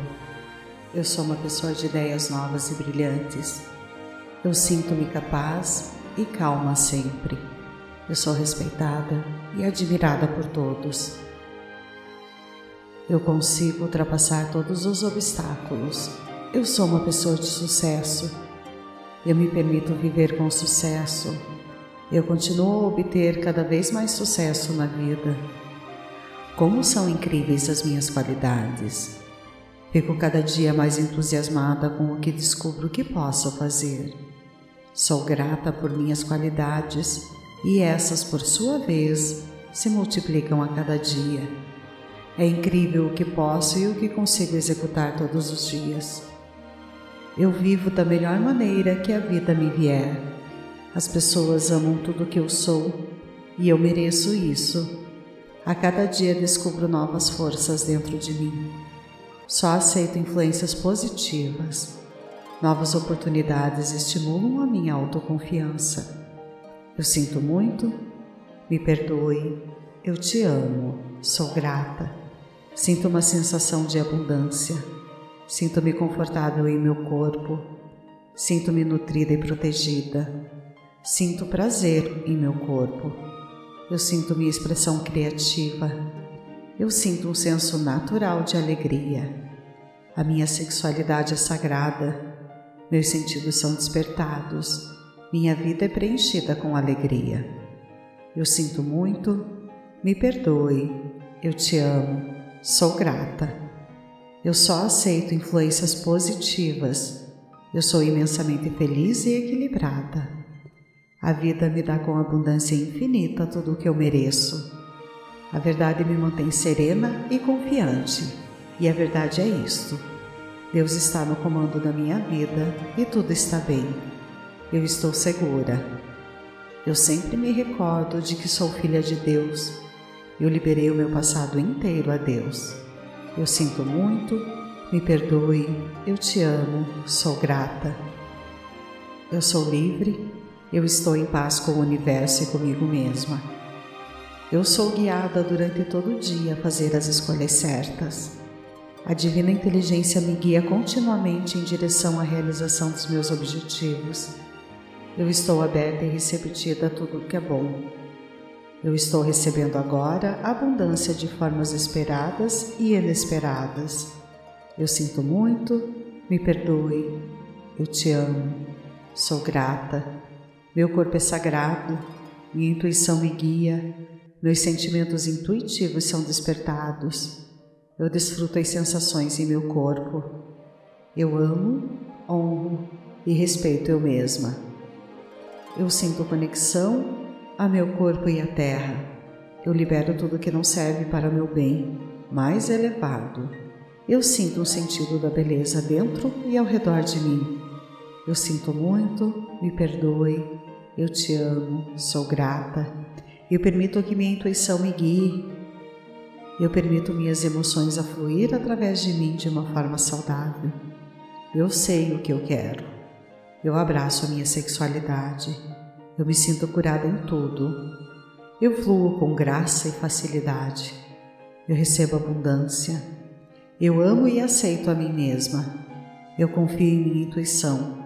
S1: Eu sou uma pessoa de ideias novas e brilhantes. Eu sinto-me capaz e calma sempre. Eu sou respeitada e admirada por todos. Eu consigo ultrapassar todos os obstáculos. Eu sou uma pessoa de sucesso. Eu me permito viver com sucesso eu continuo a obter cada vez mais sucesso na vida. Como são incríveis as minhas qualidades! Fico cada dia mais entusiasmada com o que descubro que posso fazer. Sou grata por minhas qualidades e essas, por sua vez, se multiplicam a cada dia. É incrível o que posso e o que consigo executar todos os dias. Eu vivo da melhor maneira que a vida me vier as pessoas amam tudo que eu sou e eu mereço isso. A cada dia descubro novas forças dentro de mim. Só aceito influências positivas. Novas oportunidades estimulam a minha autoconfiança. Eu sinto muito, me perdoe, eu te amo, sou grata. Sinto uma sensação de abundância. Sinto-me confortável em meu corpo. Sinto-me nutrida e protegida. Sinto prazer em meu corpo. Eu sinto minha expressão criativa. Eu sinto um senso natural de alegria. A minha sexualidade é sagrada. Meus sentidos são despertados. Minha vida é preenchida com alegria. Eu sinto muito. Me perdoe. Eu te amo. Sou grata. Eu só aceito influências positivas. Eu sou imensamente feliz e equilibrada. A vida me dá com abundância infinita tudo o que eu mereço. A verdade me mantém serena e confiante. E a verdade é isto: Deus está no comando da minha vida e tudo está bem. Eu estou segura. Eu sempre me recordo de que sou filha de Deus. Eu liberei o meu passado inteiro a Deus. Eu sinto muito, me perdoe, eu te amo, sou grata. Eu sou livre, eu estou em paz com o universo e comigo mesma. Eu sou guiada durante todo o dia a fazer as escolhas certas. A divina inteligência me guia continuamente em direção à realização dos meus objetivos. Eu estou aberta e receptiva a tudo o que é bom. Eu estou recebendo agora abundância de formas esperadas e inesperadas. Eu sinto muito, me perdoe, eu te amo, sou grata. Meu corpo é sagrado, minha intuição me guia, meus sentimentos intuitivos são despertados. Eu desfruto as sensações em meu corpo. Eu amo, honro e respeito eu mesma. Eu sinto conexão a meu corpo e à terra. Eu libero tudo que não serve para meu bem mais elevado. Eu sinto um sentido da beleza dentro e ao redor de mim. Eu sinto muito, me perdoe, eu te amo, sou grata. Eu permito que minha intuição me guie. Eu permito minhas emoções a fluir através de mim de uma forma saudável. Eu sei o que eu quero. Eu abraço a minha sexualidade. Eu me sinto curada em tudo. Eu fluo com graça e facilidade. Eu recebo abundância. Eu amo e aceito a mim mesma. Eu confio em minha intuição.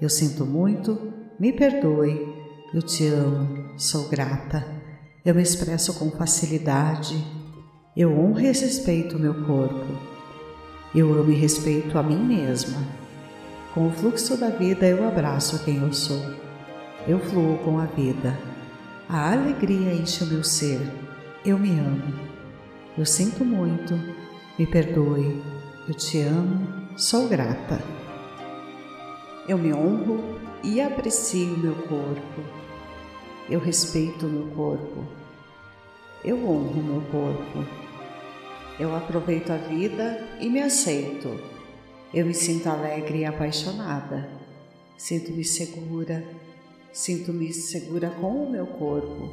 S1: Eu sinto muito, me perdoe. Eu te amo, sou grata. Eu me expresso com facilidade. Eu honro e respeito o meu corpo. Eu amo e respeito a mim mesma. Com o fluxo da vida, eu abraço quem eu sou. Eu fluo com a vida. A alegria enche o meu ser. Eu me amo. Eu sinto muito, me perdoe, eu te amo, sou grata. Eu me honro e aprecio meu corpo. Eu respeito meu corpo. Eu honro meu corpo. Eu aproveito a vida e me aceito. Eu me sinto alegre e apaixonada. Sinto-me segura. Sinto-me segura com o meu corpo.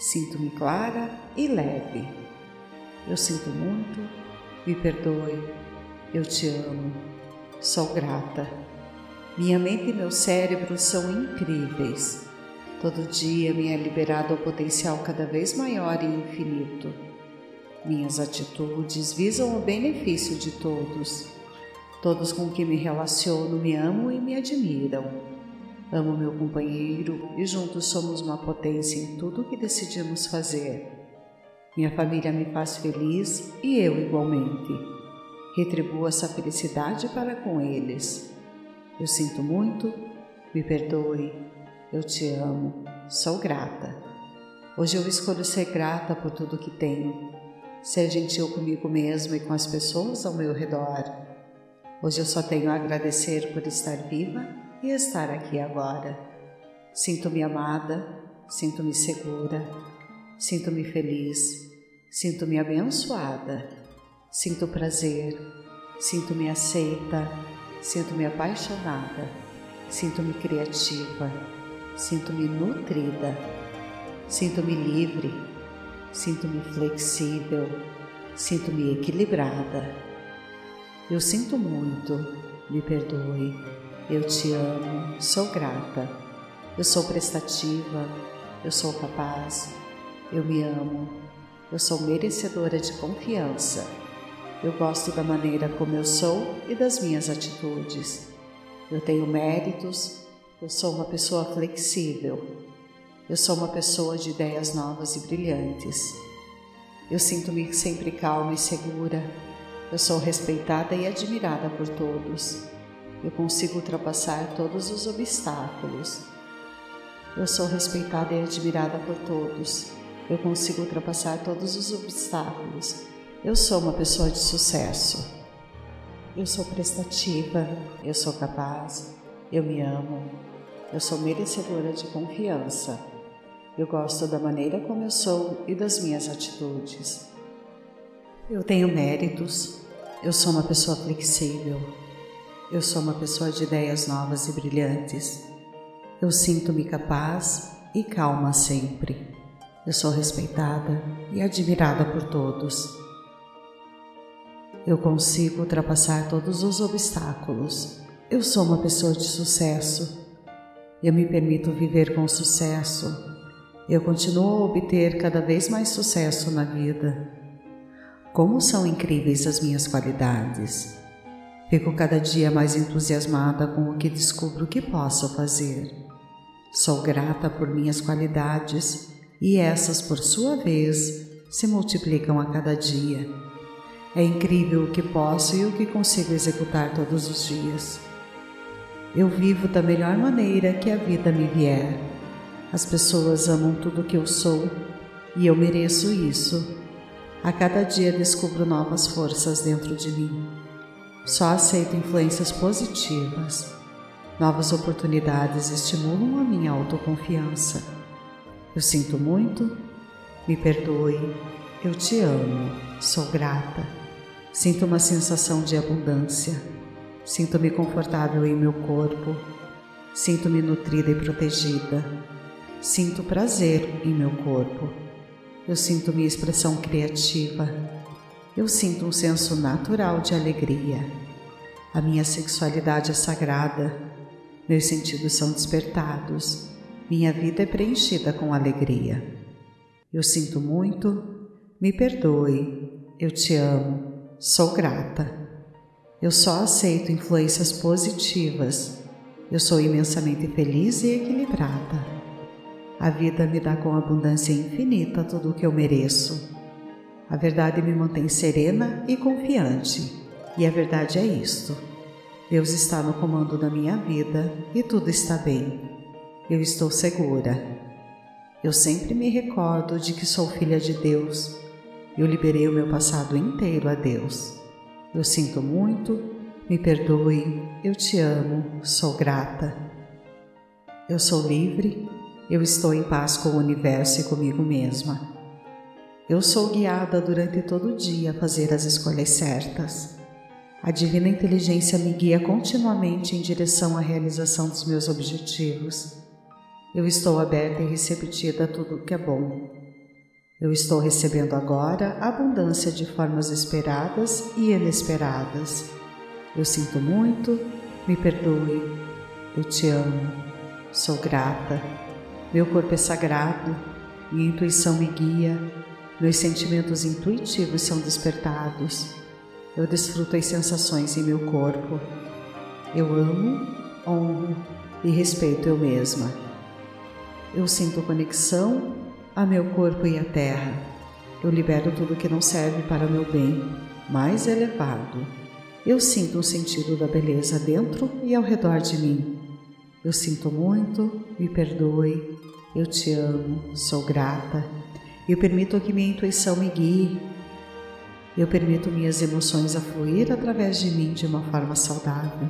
S1: Sinto-me clara e leve. Eu sinto muito me perdoe, eu te amo, sou grata. Minha mente e meu cérebro são incríveis. Todo dia me é liberado o potencial cada vez maior e infinito. Minhas atitudes visam o benefício de todos. Todos com quem me relaciono me amam e me admiram. Amo meu companheiro e juntos somos uma potência em tudo o que decidimos fazer. Minha família me faz feliz e eu igualmente. Retribuo essa felicidade para com eles. Eu sinto muito, me perdoe, eu te amo, sou grata. Hoje eu escolho ser grata por tudo que tenho, ser gentil comigo mesma e com as pessoas ao meu redor. Hoje eu só tenho a agradecer por estar viva e estar aqui agora. Sinto-me amada, sinto-me segura, Sinto-me feliz, sinto-me abençoada, sinto prazer, sinto-me aceita, sinto-me apaixonada, sinto-me criativa, sinto-me nutrida, sinto-me livre, sinto-me flexível, sinto-me equilibrada. Eu sinto muito, me perdoe, eu te amo, sou grata, eu sou prestativa, eu sou capaz eu me amo. Eu sou merecedora de confiança. Eu gosto da maneira como eu sou e das minhas atitudes. Eu tenho méritos. Eu sou uma pessoa flexível. Eu sou uma pessoa de ideias novas e brilhantes. Eu sinto-me sempre calma e segura. Eu sou respeitada e admirada por todos. Eu consigo ultrapassar todos os obstáculos. Eu sou respeitada e admirada por todos. Eu consigo ultrapassar todos os obstáculos. Eu sou uma pessoa de sucesso. Eu sou prestativa, eu sou capaz, eu me amo, eu sou merecedora de confiança. Eu gosto da maneira como eu sou e das minhas atitudes. Eu tenho méritos, eu sou uma pessoa flexível, eu sou uma pessoa de ideias novas e brilhantes. Eu sinto-me capaz e calma sempre. Eu sou respeitada e admirada por todos. Eu consigo ultrapassar todos os obstáculos. Eu sou uma pessoa de sucesso. Eu me permito viver com sucesso. Eu continuo a obter cada vez mais sucesso na vida. Como são incríveis as minhas qualidades! Fico cada dia mais entusiasmada com o que descubro que posso fazer. Sou grata por minhas qualidades e essas, por sua vez, se multiplicam a cada dia. É incrível o que posso e o que consigo executar todos os dias. Eu vivo da melhor maneira que a vida me vier. As pessoas amam tudo que eu sou e eu mereço isso. A cada dia descubro novas forças dentro de mim. Só aceito influências positivas. Novas oportunidades estimulam a minha autoconfiança. Eu sinto muito, me perdoe, eu te amo, sou grata. Sinto uma sensação de abundância. Sinto-me confortável em meu corpo. Sinto-me nutrida e protegida. Sinto prazer em meu corpo. Eu sinto minha expressão criativa. Eu sinto um senso natural de alegria. A minha sexualidade é sagrada, meus sentidos são despertados, minha vida é preenchida com alegria. Eu sinto muito, me perdoe, eu te amo, sou grata. Eu só aceito influências positivas. Eu sou imensamente feliz e equilibrada. A vida me dá com abundância infinita tudo o que eu mereço. A verdade me mantém serena e confiante. E a verdade é isto: Deus está no comando da minha vida e tudo está bem. Eu estou segura. Eu sempre me recordo de que sou filha de Deus. Eu liberei o meu passado inteiro a Deus. Eu sinto muito, me perdoe, eu te amo, sou grata. Eu sou livre, eu estou em paz com o universo e comigo mesma. Eu sou guiada durante todo o dia a fazer as escolhas certas. A divina inteligência me guia continuamente em direção à realização dos meus objetivos. Eu estou aberta e receptiva a tudo que é bom. Eu estou recebendo agora abundância de formas esperadas e inesperadas. Eu sinto muito, me perdoe, eu te amo, sou grata. Meu corpo é sagrado, minha intuição me guia, meus sentimentos intuitivos são despertados. Eu desfruto as sensações em meu corpo. Eu amo, honro e respeito eu mesma. Eu sinto conexão a meu corpo e à terra. Eu libero tudo que não serve para meu bem mais elevado. Eu sinto um sentido da beleza dentro e ao redor de mim. Eu sinto muito, me perdoe, eu te amo, sou grata eu permito que minha intuição me guie. Eu permito minhas emoções a fluir através de mim de uma forma saudável.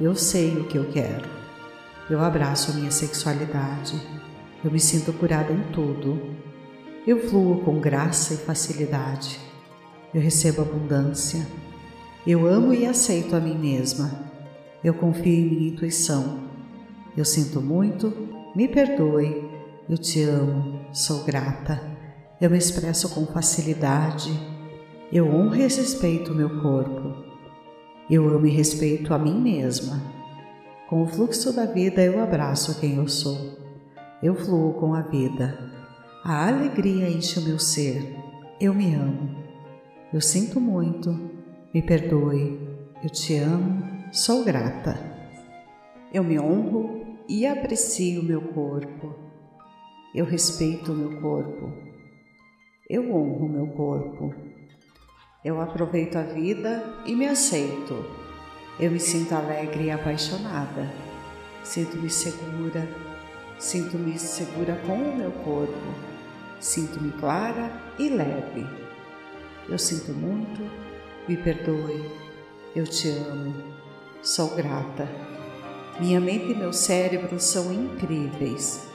S1: Eu sei o que eu quero. Eu abraço a minha sexualidade. Eu me sinto curada em tudo. Eu fluo com graça e facilidade. Eu recebo abundância. Eu amo e aceito a mim mesma. Eu confio em minha intuição. Eu sinto muito, me perdoe eu te amo, sou grata. Eu me expresso com facilidade. Eu honro e respeito o meu corpo. Eu amo e respeito a mim mesma. Com o fluxo da vida, eu abraço quem eu sou. Eu fluo com a vida. A alegria enche o meu ser. Eu me amo. Eu sinto muito. Me perdoe. Eu te amo. Sou grata. Eu me honro e aprecio o meu corpo. Eu respeito o meu corpo. Eu honro o meu corpo. Eu aproveito a vida e me aceito. Eu me sinto alegre e apaixonada. Sinto-me segura. Sinto-me segura com o meu corpo. Sinto-me clara e leve. Eu sinto muito. Me perdoe. Eu te amo. Sou grata. Minha mente e meu cérebro são incríveis.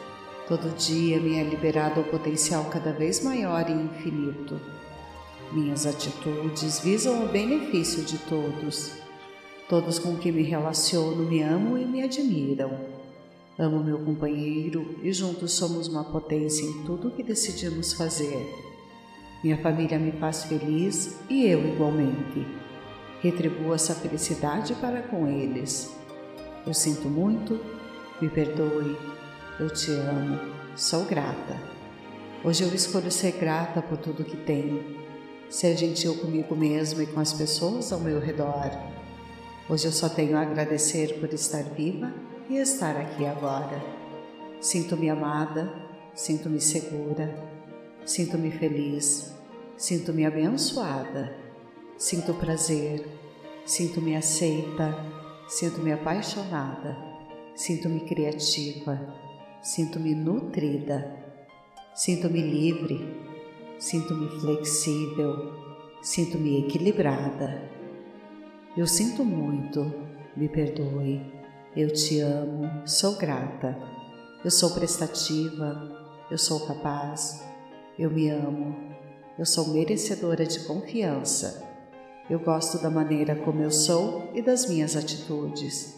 S1: Todo dia me é liberado o potencial cada vez maior e infinito. Minhas atitudes visam o benefício de todos. Todos com quem me relaciono me amam e me admiram. Amo meu companheiro e juntos somos uma potência em tudo o que decidimos fazer. Minha família me faz feliz e eu igualmente. Retribuo essa felicidade para com eles. Eu sinto muito, me perdoe, eu te amo, sou grata. Hoje eu escolho ser grata por tudo que tenho, ser gentil comigo mesmo e com as pessoas ao meu redor. Hoje eu só tenho a agradecer por estar viva e estar aqui agora. Sinto-me amada, sinto-me segura, sinto-me feliz, sinto-me abençoada, sinto prazer, sinto-me aceita, sinto-me apaixonada, sinto-me criativa, sinto-me nutrida, sinto-me livre, sinto-me flexível, sinto-me equilibrada. Eu sinto muito, me perdoe eu te amo, sou grata. Eu sou prestativa, eu sou capaz, eu me amo, eu sou merecedora de confiança. Eu gosto da maneira como eu sou e das minhas atitudes.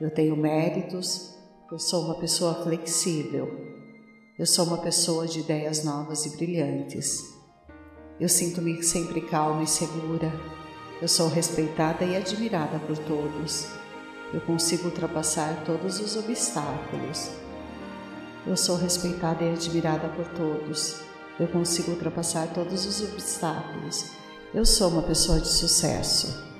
S1: Eu tenho méritos, eu sou uma pessoa flexível. Eu sou uma pessoa de ideias novas e brilhantes. Eu sinto-me sempre calma e segura. Eu sou respeitada e admirada por todos. Eu consigo ultrapassar todos os obstáculos. Eu sou respeitada e admirada por todos. Eu consigo ultrapassar todos os obstáculos. Eu sou uma pessoa de sucesso.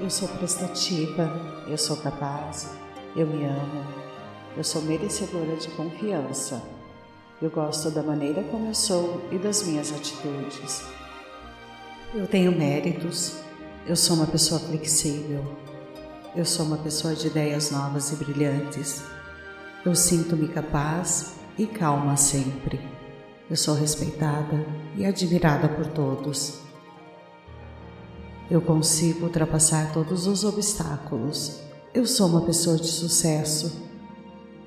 S1: Eu sou prestativa, eu sou capaz, eu me amo, eu sou merecedora de confiança. Eu gosto da maneira como eu sou e das minhas atitudes. Eu tenho méritos, eu sou uma pessoa flexível, eu sou uma pessoa de ideias novas e brilhantes. Eu sinto-me capaz e calma sempre. Eu sou respeitada e admirada por todos. Eu consigo ultrapassar todos os obstáculos. Eu sou uma pessoa de sucesso.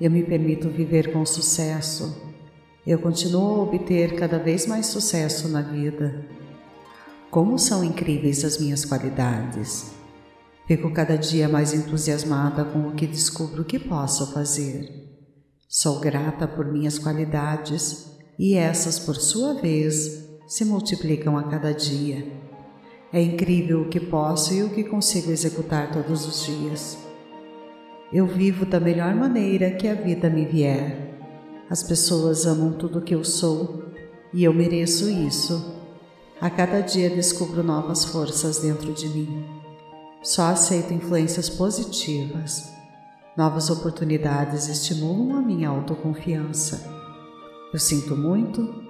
S1: Eu me permito viver com sucesso. Eu continuo a obter cada vez mais sucesso na vida. Como são incríveis as minhas qualidades! Fico cada dia mais entusiasmada com o que descubro que posso fazer. Sou grata por minhas qualidades e essas, por sua vez, se multiplicam a cada dia. É incrível o que posso e o que consigo executar todos os dias. Eu vivo da melhor maneira que a vida me vier. As pessoas amam tudo que eu sou e eu mereço isso. A cada dia descubro novas forças dentro de mim. Só aceito influências positivas. Novas oportunidades estimulam a minha autoconfiança. Eu sinto muito,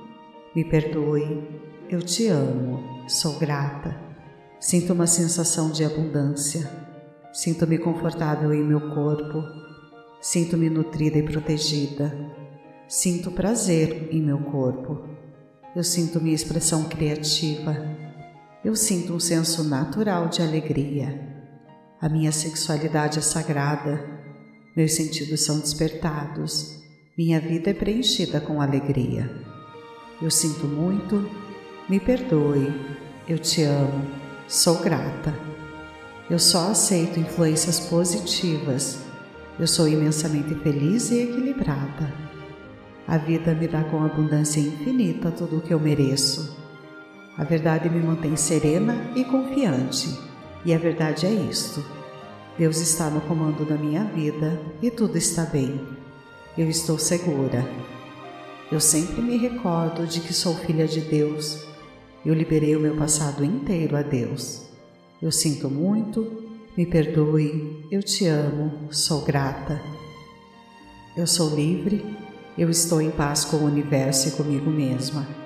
S1: me perdoe, eu te amo, sou grata. Sinto uma sensação de abundância. Sinto-me confortável em meu corpo. Sinto-me nutrida e protegida. Sinto prazer em meu corpo. Eu sinto minha expressão criativa eu sinto um senso natural de alegria. A minha sexualidade é sagrada, meus sentidos são despertados, minha vida é preenchida com alegria. Eu sinto muito, me perdoe, eu te amo, sou grata. Eu só aceito influências positivas. Eu sou imensamente feliz e equilibrada. A vida me dá com abundância infinita tudo o que eu mereço. A verdade me mantém serena e confiante. E a verdade é isto: Deus está no comando da minha vida e tudo está bem. Eu estou segura. Eu sempre me recordo de que sou filha de Deus. Eu liberei o meu passado inteiro a Deus. Eu sinto muito, me perdoe, eu te amo, sou grata. Eu sou livre, eu estou em paz com o universo e comigo mesma.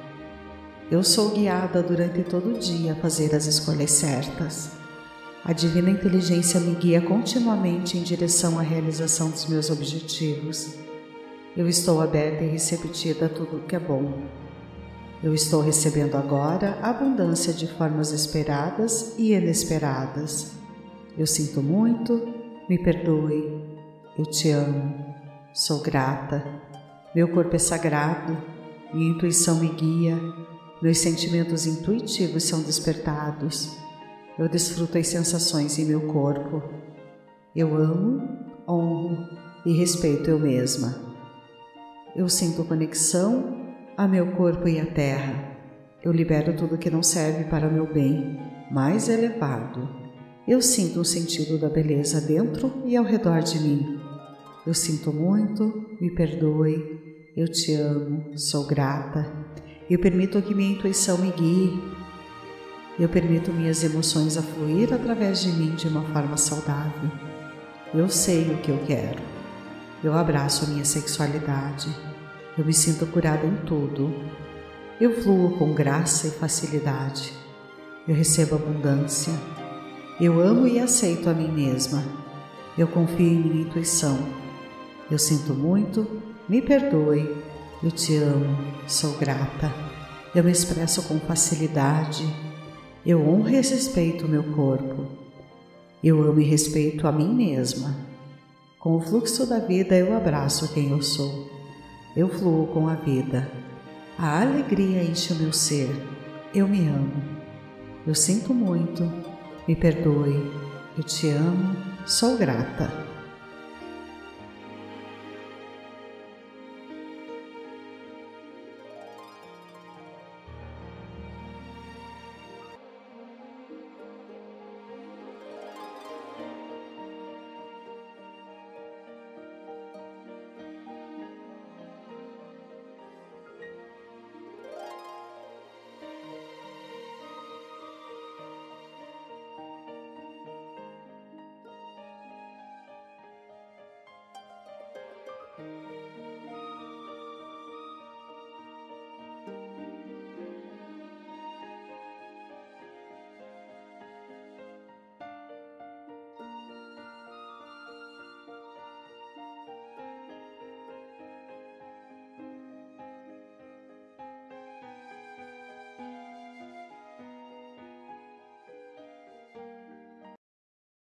S1: Eu sou guiada durante todo o dia a fazer as escolhas certas. A divina inteligência me guia continuamente em direção à realização dos meus objetivos. Eu estou aberta e receptiva a tudo que é bom. Eu estou recebendo agora abundância de formas esperadas e inesperadas. Eu sinto muito, me perdoe, eu te amo, sou grata. Meu corpo é sagrado, minha intuição me guia, meus sentimentos intuitivos são despertados. Eu desfruto as sensações em meu corpo. Eu amo, honro e respeito eu mesma. Eu sinto conexão a meu corpo e à terra. Eu libero tudo que não serve para o meu bem mais elevado. Eu sinto o sentido da beleza dentro e ao redor de mim. Eu sinto muito, me perdoe, eu te amo, sou grata. Eu permito que minha intuição me guie. Eu permito minhas emoções a fluir através de mim de uma forma saudável. Eu sei o que eu quero. Eu abraço a minha sexualidade. Eu me sinto curada em tudo. Eu fluo com graça e facilidade. Eu recebo abundância. Eu amo e aceito a mim mesma. Eu confio em minha intuição. Eu sinto muito, me perdoe. Eu te amo, sou grata. Eu me expresso com facilidade. Eu honro e respeito o meu corpo. Eu amo e respeito a mim mesma. Com o fluxo da vida, eu abraço quem eu sou. Eu fluo com a vida. A alegria enche o meu ser. Eu me amo. Eu sinto muito. Me perdoe. Eu te amo. Sou grata.